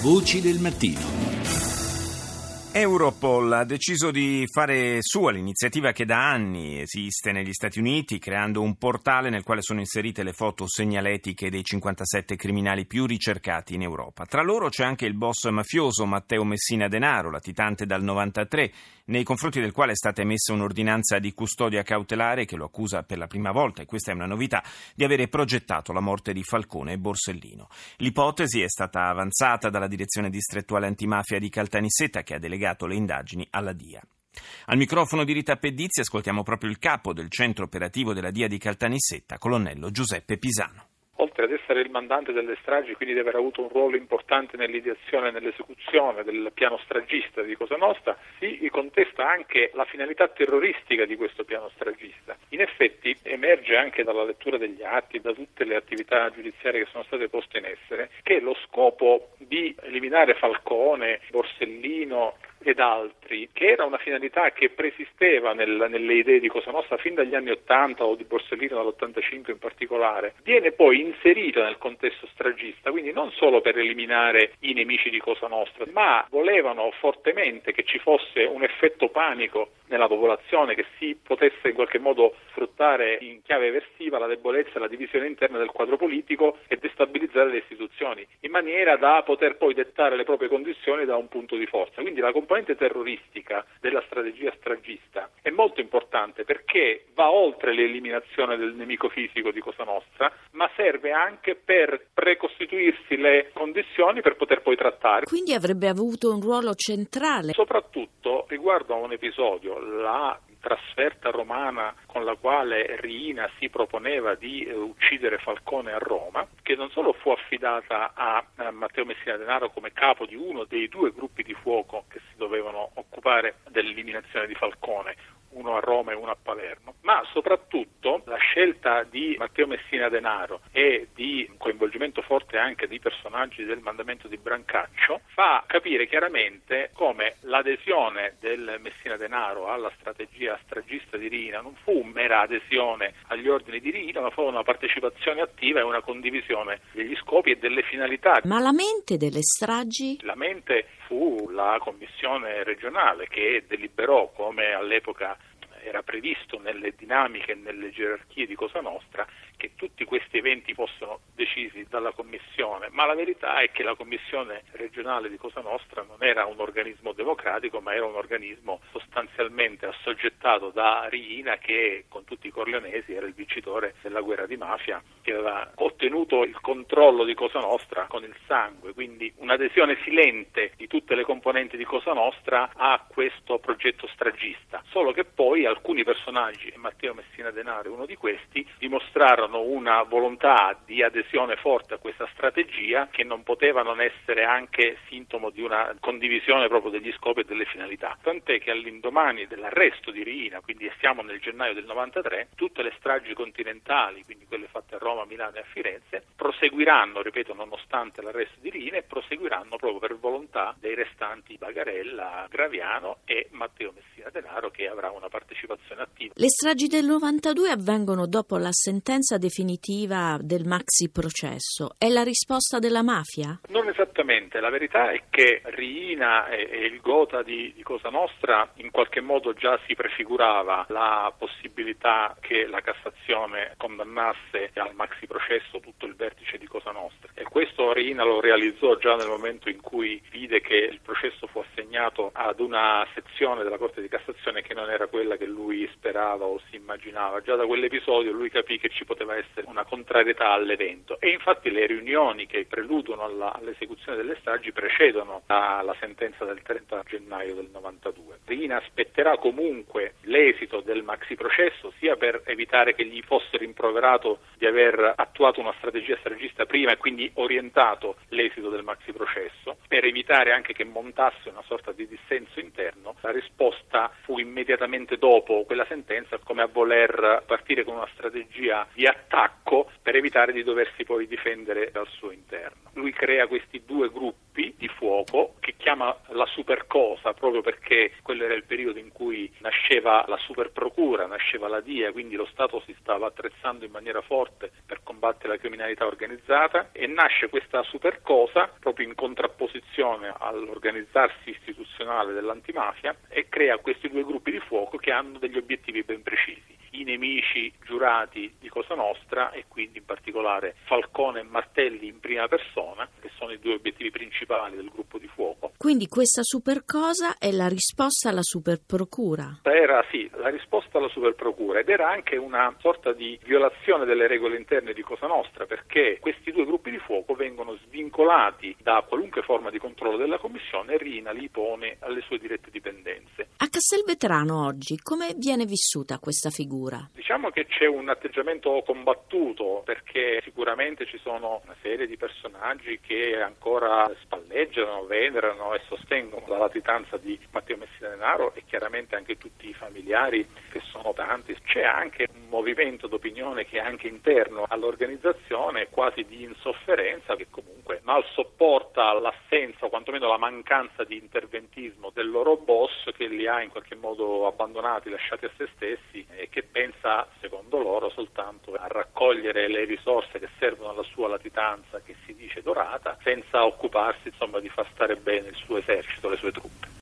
Voci del mattino. Europol ha deciso di fare sua l'iniziativa che da anni esiste negli Stati Uniti, creando un portale nel quale sono inserite le foto segnaletiche dei 57 criminali più ricercati in Europa. Tra loro c'è anche il boss mafioso Matteo Messina Denaro, latitante dal 93, nei confronti del quale è stata emessa un'ordinanza di custodia cautelare che lo accusa per la prima volta, e questa è una novità, di avere progettato la morte di Falcone e Borsellino. L'ipotesi è stata avanzata dalla direzione distrettuale antimafia di Caltanissetta che ha delegato delegato le indagini alla DIA. Al microfono di Rita Pedizzi ascoltiamo proprio il capo del centro operativo della DIA di Caltanissetta, colonnello Giuseppe Pisano oltre ad essere il mandante delle stragi, quindi di aver avuto un ruolo importante nell'ideazione e nell'esecuzione del piano stragista di Cosa Nostra, si contesta anche la finalità terroristica di questo piano stragista. In effetti emerge anche dalla lettura degli atti, da tutte le attività giudiziarie che sono state poste in essere, che lo scopo di eliminare Falcone, Borsellino, ed altri, che era una finalità che preesisteva nel, nelle idee di Cosa Nostra fin dagli anni 80 o di Borsellino dall'85 in particolare, viene poi inserita nel contesto stragista, quindi non solo per eliminare i nemici di Cosa Nostra, ma volevano fortemente che ci fosse un effetto panico nella popolazione, che si potesse in qualche modo sfruttare in chiave eversiva la debolezza e la divisione interna del quadro politico e destabilizzare le istituzioni, in maniera da poter poi dettare le proprie condizioni da un punto di forza. Quindi la componente terroristica della strategia stragista è molto importante perché va oltre l'eliminazione del nemico fisico di Cosa Nostra, ma serve anche per precostituirsi le condizioni per poter poi trattare. Quindi avrebbe avuto un ruolo centrale. Soprattutto riguardo a un episodio, la trasferta romana con la quale Riina si proponeva di eh, uccidere Falcone a Roma, che non solo fu affidata a, a Matteo Messina Denaro come capo di uno dei due gruppi di fuoco che si dovevano occupare dell'eliminazione di Falcone, uno a Roma e uno a Palermo, ma soprattutto la scelta di Matteo Messina Denaro e di coinvolgimento forte anche di personaggi del mandamento di Brancaccio fa capire chiaramente come l'adesione del Messina Denaro alla strategia stragista di Rina non fu mera adesione agli ordini di Rina, ma fu una partecipazione attiva e una condivisione degli scopi e delle finalità. Ma la mente delle stragi? La mente fu la commissione regionale che deliberò come all'epoca era previsto nelle dinamiche e nelle gerarchie di Cosa Nostra che tutti questi eventi fossero decisi dalla Commissione, ma la verità è che la Commissione regionale di Cosa Nostra non era un organismo democratico, ma era un organismo sostanzialmente assoggettato da Riina che con tutti i corleonesi era il vincitore della guerra di mafia, che aveva ottenuto il controllo di Cosa Nostra con il sangue, quindi un'adesione silente di tutte le componenti di Cosa Nostra a questo progetto stragista, solo che poi alcuni personaggi, e Matteo Messina Denaro è uno di questi, dimostrarono mostrano una volontà di adesione forte a questa strategia che non poteva non essere anche sintomo di una condivisione proprio degli scopi e delle finalità. Tant'è che all'indomani dell'arresto di Riina, quindi siamo nel gennaio del 93, tutte le stragi continentali, quindi quelle fatte a Roma, Milano e a Firenze, proseguiranno, ripeto, nonostante l'arresto di Riina, e proseguiranno proprio per volontà dei restanti Bagarella, Graviano e Matteo Messina Denaro che avrà una partecipazione attiva. Le stragi del 92 avvengono dopo la sentenza definitiva del maxi processo è la risposta della mafia? Non esattamente, la verità è che Riina e, e il Gota di, di, Cosa Nostra in qualche modo già si prefigurava la possibilità che la Cassazione condannasse al maxi processo tutto il vertice di Cosa Nostra e questo Riina lo realizzò già nel momento in cui vide che il processo fu assegnato ad una sezione della Corte di Cassazione che non era quella che lui sperava o si immaginava. Già da quell'episodio lui capì che ci poteva poteva essere una contrarietà all'evento e infatti le riunioni che preludono alla, all'esecuzione delle stragi precedono la, sentenza del 30 gennaio del 92. Rina aspetterà comunque l'esito del maxi processo sia per evitare che gli fosse rimproverato di aver attuato una strategia stragista prima e quindi orientato l'esito del maxi processo, per evitare anche che montasse una sorta di dissenso interno, la risposta fu immediatamente dopo quella sentenza come a voler partire con una strategia di attacco attacco per evitare di doversi poi difendere dal suo interno. Lui crea questi due gruppi di fuoco che chiama la supercosa proprio perché quello era il periodo in cui nasceva la superprocura, nasceva la DIA, quindi lo Stato si stava attrezzando in maniera forte per combattere la criminalità organizzata e nasce questa supercosa proprio in contrapposizione all'organizzarsi istituzionale dell'antimafia e crea questi due gruppi di fuoco che hanno degli obiettivi ben precisi giurati di Cosa Nostra e quindi in particolare Falcone e Martelli in prima persona, sono i due obiettivi principali del gruppo di fuoco. Quindi questa supercosa è la risposta alla superprocura? Era sì, la risposta alla superprocura ed era anche una sorta di violazione delle regole interne di Cosa Nostra perché questi due gruppi di fuoco vengono svincolati da qualunque forma di controllo della Commissione e Rina li pone alle sue dirette dipendenze. A Castelvetrano oggi come viene vissuta questa figura? Diciamo che c'è un atteggiamento combattuto perché sicuramente ci sono una serie di personaggi che ancora spalleggiano, venerano e sostengono la latitanza di Matteo Messina Denaro e chiaramente anche tutti i familiari che sono tanti. C'è anche un movimento d'opinione che è anche interno all'organizzazione quasi di insofferenza che comunque mal sopporta l'assenza o quantomeno la mancanza di interventismo del loro li ha in qualche modo abbandonati, lasciati a se stessi e che pensa, secondo loro, soltanto a raccogliere le risorse che servono alla sua latitanza, che si dice dorata, senza occuparsi insomma, di far stare bene il suo esercito, le sue truppe.